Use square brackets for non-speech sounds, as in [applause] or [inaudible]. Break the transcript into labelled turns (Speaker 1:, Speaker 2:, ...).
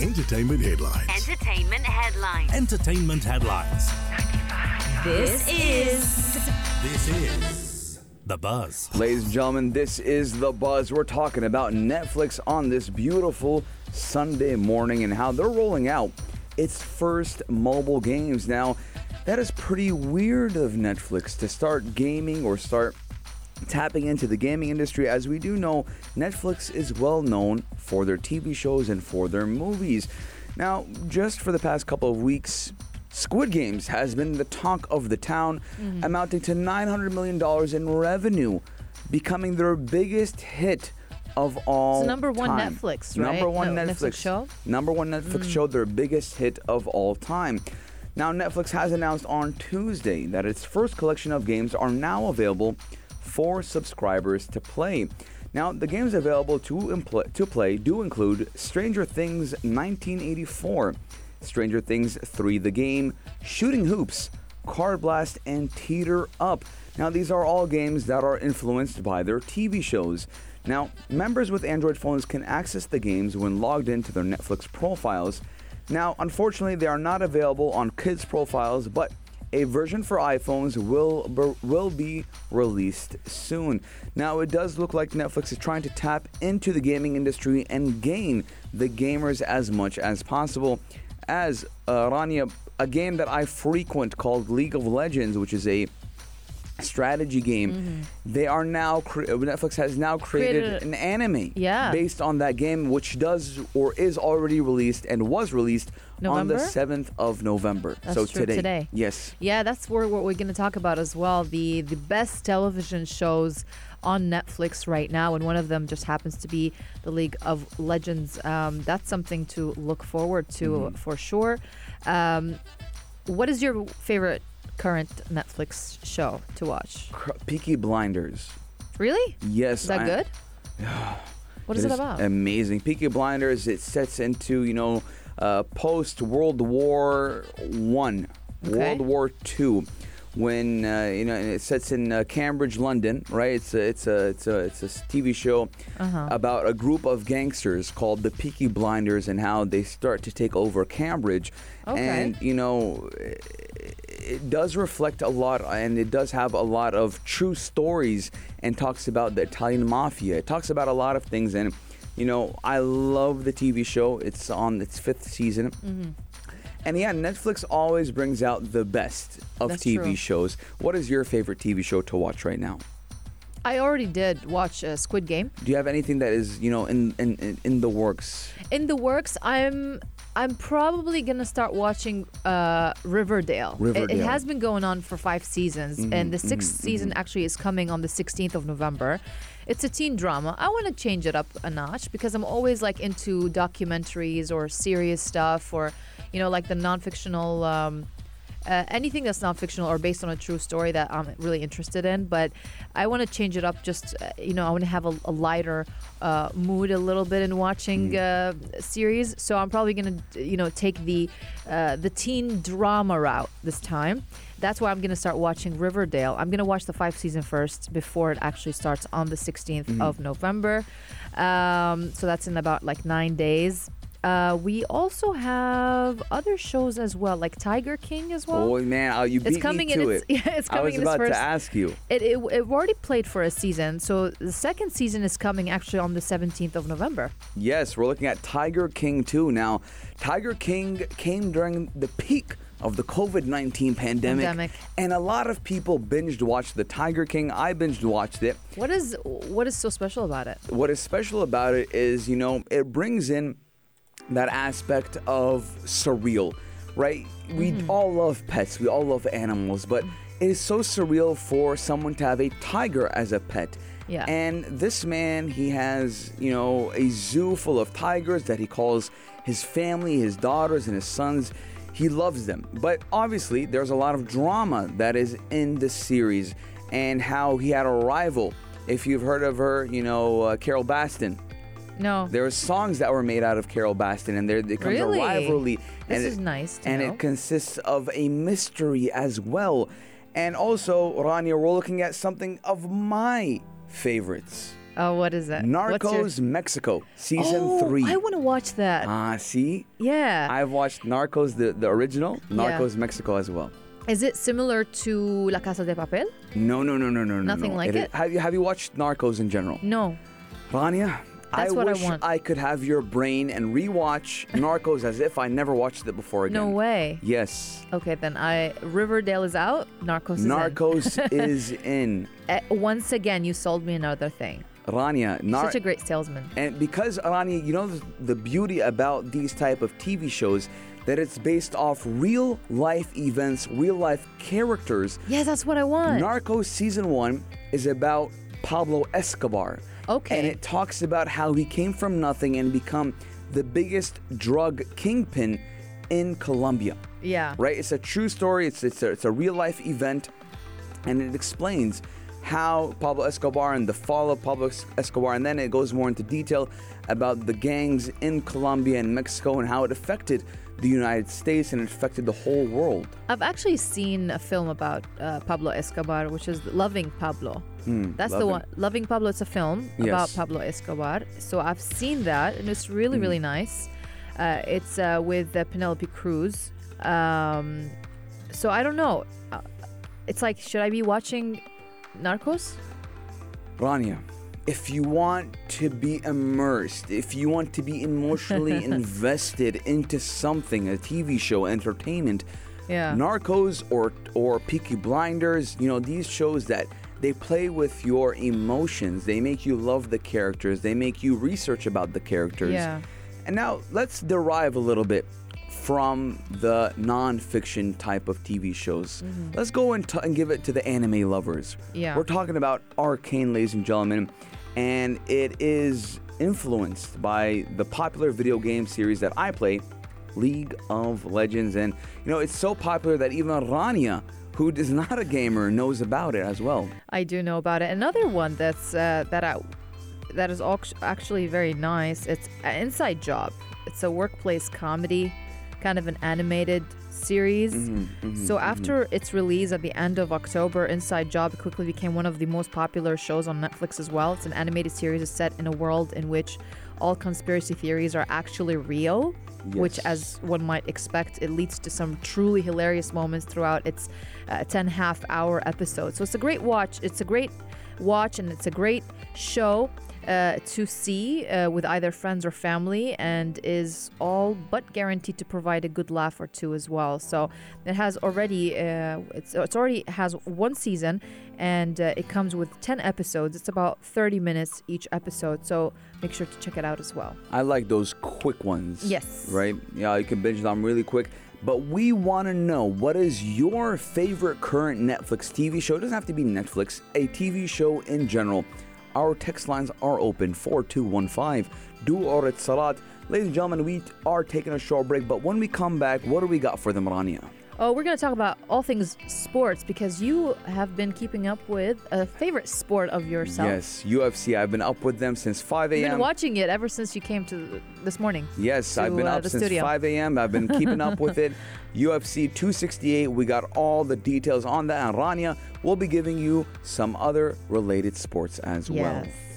Speaker 1: Entertainment headlines.
Speaker 2: Entertainment headlines.
Speaker 1: Entertainment headlines.
Speaker 2: This is
Speaker 1: This is The Buzz.
Speaker 3: Ladies and gentlemen, this is The Buzz. We're talking about Netflix on this beautiful Sunday morning and how they're rolling out its first mobile games. Now, that is pretty weird of Netflix to start gaming or start tapping into the gaming industry. As we do know, Netflix is well known for their TV shows and for their movies. Now, just for the past couple of weeks, Squid Games has been the talk of the town, amounting to $900 million in revenue, becoming their biggest hit of all
Speaker 4: It's number one
Speaker 3: time.
Speaker 4: Netflix, right?
Speaker 3: Number one
Speaker 4: No,
Speaker 3: Netflix,
Speaker 4: Netflix show?
Speaker 3: Number one Netflix
Speaker 4: Mm.
Speaker 3: show, their biggest hit of all time. Now, Netflix has announced on Tuesday that its first collection of games are now available for subscribers to play. Now, the games available to, impl- to play do include Stranger Things 1984, Stranger Things 3 The Game, Shooting Hoops, Card Blast, and Teeter Up. Now, these are all games that are influenced by their TV shows. Now, members with Android phones can access the games when logged into their Netflix profiles. Now, unfortunately, they are not available on kids' profiles, but a version for iPhones will will be released soon. Now, it does look like Netflix is trying to tap into the gaming industry and gain the gamers as much as possible. As uh, Rania, a game that I frequent called League of Legends, which is a strategy game. They are now cre- Netflix has now created,
Speaker 4: Mm-hmm. Created
Speaker 3: an anime
Speaker 4: Yeah.
Speaker 3: based on that game, which does or is already released and was released on the seventh of November.
Speaker 4: That's
Speaker 3: so today,
Speaker 4: today.
Speaker 3: yes,
Speaker 4: Yeah, that's where what we're going to talk about as well. The the best television shows on Netflix right now, and one of them just happens to be the League of Legends. Um, that's something to look forward to
Speaker 3: Mm-hmm.
Speaker 4: for sure. Um, what is your favorite current Netflix show to watch?
Speaker 3: Peaky Blinders.
Speaker 4: Really?
Speaker 3: Yes,
Speaker 4: Is that
Speaker 3: I-
Speaker 4: good? [sighs] What is it,
Speaker 3: is
Speaker 4: about?
Speaker 3: Amazing. Peaky Blinders. It sets into you know uh, post World War One,
Speaker 4: Okay.
Speaker 3: World War Two, when uh, you know and it sets in uh, Cambridge, London. Right. It's a it's a it's a it's a TV show
Speaker 4: Uh-huh.
Speaker 3: about a group of gangsters called the Peaky Blinders and how they start to take over Cambridge.
Speaker 4: Okay.
Speaker 3: And you know. It does reflect a lot, and it does have a lot of true stories, and talks about the Italian mafia. It talks about a lot of things, and you know, I love the TV show. It's on its fifth season.
Speaker 4: Mm-hmm.
Speaker 3: And yeah, Netflix always brings out the best of
Speaker 4: That's
Speaker 3: TV
Speaker 4: true.
Speaker 3: shows. What is your favorite TV show to watch right now?
Speaker 4: I already did watch uh, Squid Game.
Speaker 3: Do you have anything that is, you know, in in, in, the works?
Speaker 4: In the works, I'm I'm probably gonna start watching uh, Riverdale. It- It, has been going on for five seasons, and the 6th season actually is coming on the 16th of November. It's a teen drama. I want to change it up a notch because I'm always like into documentaries or serious stuff, or you know, like the non-fictional. Um, uh, anything that's non-fictional or based on a true story that I'm really interested in. But I want to change it up. Just uh, you know, I want to have a, a lighter uh, mood a little bit in watching uh, series. So I'm probably gonna you know take the uh, the teen drama route this time. That's why I'm gonna start watching Riverdale. I'm gonna watch the five season first before it actually starts on the 16th of November. Um, so that's in about like nine days. Uh, we also have other shows as well, like Tiger King as well.
Speaker 3: oh man, uh, you beat me to it!
Speaker 4: It's coming
Speaker 3: me
Speaker 4: in
Speaker 3: to
Speaker 4: its
Speaker 3: it.
Speaker 4: yeah, it's
Speaker 3: I
Speaker 4: coming
Speaker 3: was
Speaker 4: in
Speaker 3: about
Speaker 4: first.
Speaker 3: to ask you.
Speaker 4: It, it it already played for a season, so the second season is coming actually on the 17th of November.
Speaker 3: Yes, we're looking at Tiger King 2 now. Tiger King came during the peak of the COVID 19 pandemic,
Speaker 4: Pandemic.
Speaker 3: And a lot of people binged watched the Tiger King. I binged watched it.
Speaker 4: What is what is so special about it?
Speaker 3: What is special about it is, you know, it brings in that aspect of surreal, right? We
Speaker 4: Mm-hmm.
Speaker 3: all love pets, we all love animals, but it is so surreal for someone to have a tiger as a pet.
Speaker 4: Yeah.
Speaker 3: And this man, he has, you know, a zoo full of tigers that he calls his family, his daughters, and his sons. He loves them. But obviously, there's a lot of drama that is in the series and how he had a rival. If you've heard of her, you know, uh, Carole Baskin.
Speaker 4: No.
Speaker 3: There are songs that were made out of Carole Baskin, and there becomes
Speaker 4: Really?
Speaker 3: a rivalry.
Speaker 4: This
Speaker 3: and
Speaker 4: is nice to
Speaker 3: and
Speaker 4: know.
Speaker 3: it consists of a mystery as well. And also, Rania, we're looking at something of my favorites.
Speaker 4: Oh, what is it? What's your-
Speaker 3: Narcos Mexico season
Speaker 4: oh,
Speaker 3: three.
Speaker 4: I want to watch that.
Speaker 3: Ah, see,
Speaker 4: yeah.
Speaker 3: I've watched Narcos the the original,
Speaker 4: Yeah.
Speaker 3: Narcos Mexico as well.
Speaker 4: is it similar to La Casa de Papel?
Speaker 3: No, no, no, no, no, no.
Speaker 4: Nothing
Speaker 3: no.
Speaker 4: like
Speaker 3: is-
Speaker 4: it?
Speaker 3: Have you have you watched Narcos in general?
Speaker 4: No.
Speaker 3: Rania,
Speaker 4: That's
Speaker 3: I
Speaker 4: what I
Speaker 3: wish
Speaker 4: want.
Speaker 3: I could have your brain and rewatch Narcos as if I never watched it before again.
Speaker 4: No way.
Speaker 3: Yes.
Speaker 4: Okay, then I Riverdale is out. Narcos is in.
Speaker 3: Narcos [laughs] is in.
Speaker 4: Uh, once again, you sold me another thing.
Speaker 3: Rania, Nar-
Speaker 4: Such a great salesman.
Speaker 3: and because Rania, you know the, the beauty about these type of TV shows that it's based off real life events, real life characters.
Speaker 4: Yeah, that's what I want.
Speaker 3: Narcos season one is about Pablo Escobar.
Speaker 4: Okay.
Speaker 3: And it talks about how he came from nothing and become the biggest drug kingpin in Colombia.
Speaker 4: yeah.
Speaker 3: Right? It's a true story. It's it's a, it's a real life event, and it explains how Pablo Escobar and the fall of Pablo Escobar, and then it goes more into detail about the gangs in Colombia and Mexico and how it affected the United States and it affected the whole world.
Speaker 4: I've actually seen a film about uh, Pablo Escobar, which is Loving Pablo. That's the one. Loving Pablo. It's a film about Pablo Escobar. So I've seen that, and it's really, really nice. Uh, it's uh, with uh, Penelope Cruz. Um, so I don't know. Uh, it's like, should I be watching Narcos?
Speaker 3: Rania, if you want to be immersed, if you want to be emotionally [laughs] invested into something, a TV show, entertainment,
Speaker 4: Yeah.
Speaker 3: Narcos or or Peaky Blinders, you know, these shows that they play with your emotions. They make you love the characters. They make you research about the characters.
Speaker 4: Yeah.
Speaker 3: And now let's derive a little bit from the non-fiction type of TV shows. Mm-hmm. Let's go and, t- and give it to the anime lovers.
Speaker 4: Yeah.
Speaker 3: We're talking about Arcane, ladies and gentlemen, and it is influenced by the popular video game series that I play, League of Legends. And, you know, it's so popular that even Rania, who is not a gamer, knows about it as well.
Speaker 4: I do know about it. Another one that's uh, that I that is actually very nice. It's an Inside Job. It's a workplace comedy, kind of an animated series. Mm-hmm, mm-hmm, so mm-hmm. after its release at the end of October, Inside Job quickly became one of the most popular shows on Netflix as well. It's an animated series set in a world in which all conspiracy theories are actually real. Which, as one might expect, it leads to some truly hilarious moments throughout its uh, 10 half hour episode. So it's a great watch. It's a great watch and it's a great show uh, to see uh, with either friends or family and is all but guaranteed to provide a good laugh or two as well. So it has already uh, it's it's already has one season and uh, it comes with 10 episodes. It's about 30 minutes each episode. So make sure to check it out as well.
Speaker 3: I like those quick ones.
Speaker 4: Yes.
Speaker 3: Right? Yeah, you can binge them really quick. But we want to know what is your favorite current Netflix TV show? It doesn't have to be Netflix, a TV show in general. Our text lines are open 4215 Do or Salat. Ladies and gentlemen, we are taking a short break, but when we come back, what do we got for them, Rania?
Speaker 4: Oh, we're going to talk about all things sports because you have been keeping up with a favorite sport of yourself.
Speaker 3: Yes, UFC. I've been up with them since 5 a.m.
Speaker 4: You've been watching it ever since you came to this morning.
Speaker 3: Yes,
Speaker 4: to,
Speaker 3: I've been
Speaker 4: uh,
Speaker 3: up since
Speaker 4: studio.
Speaker 3: 5 a.m. I've been keeping up with it. [laughs] UFC 268, we got all the details on that. And Rania will be giving you some other related sports as well.
Speaker 4: Yes.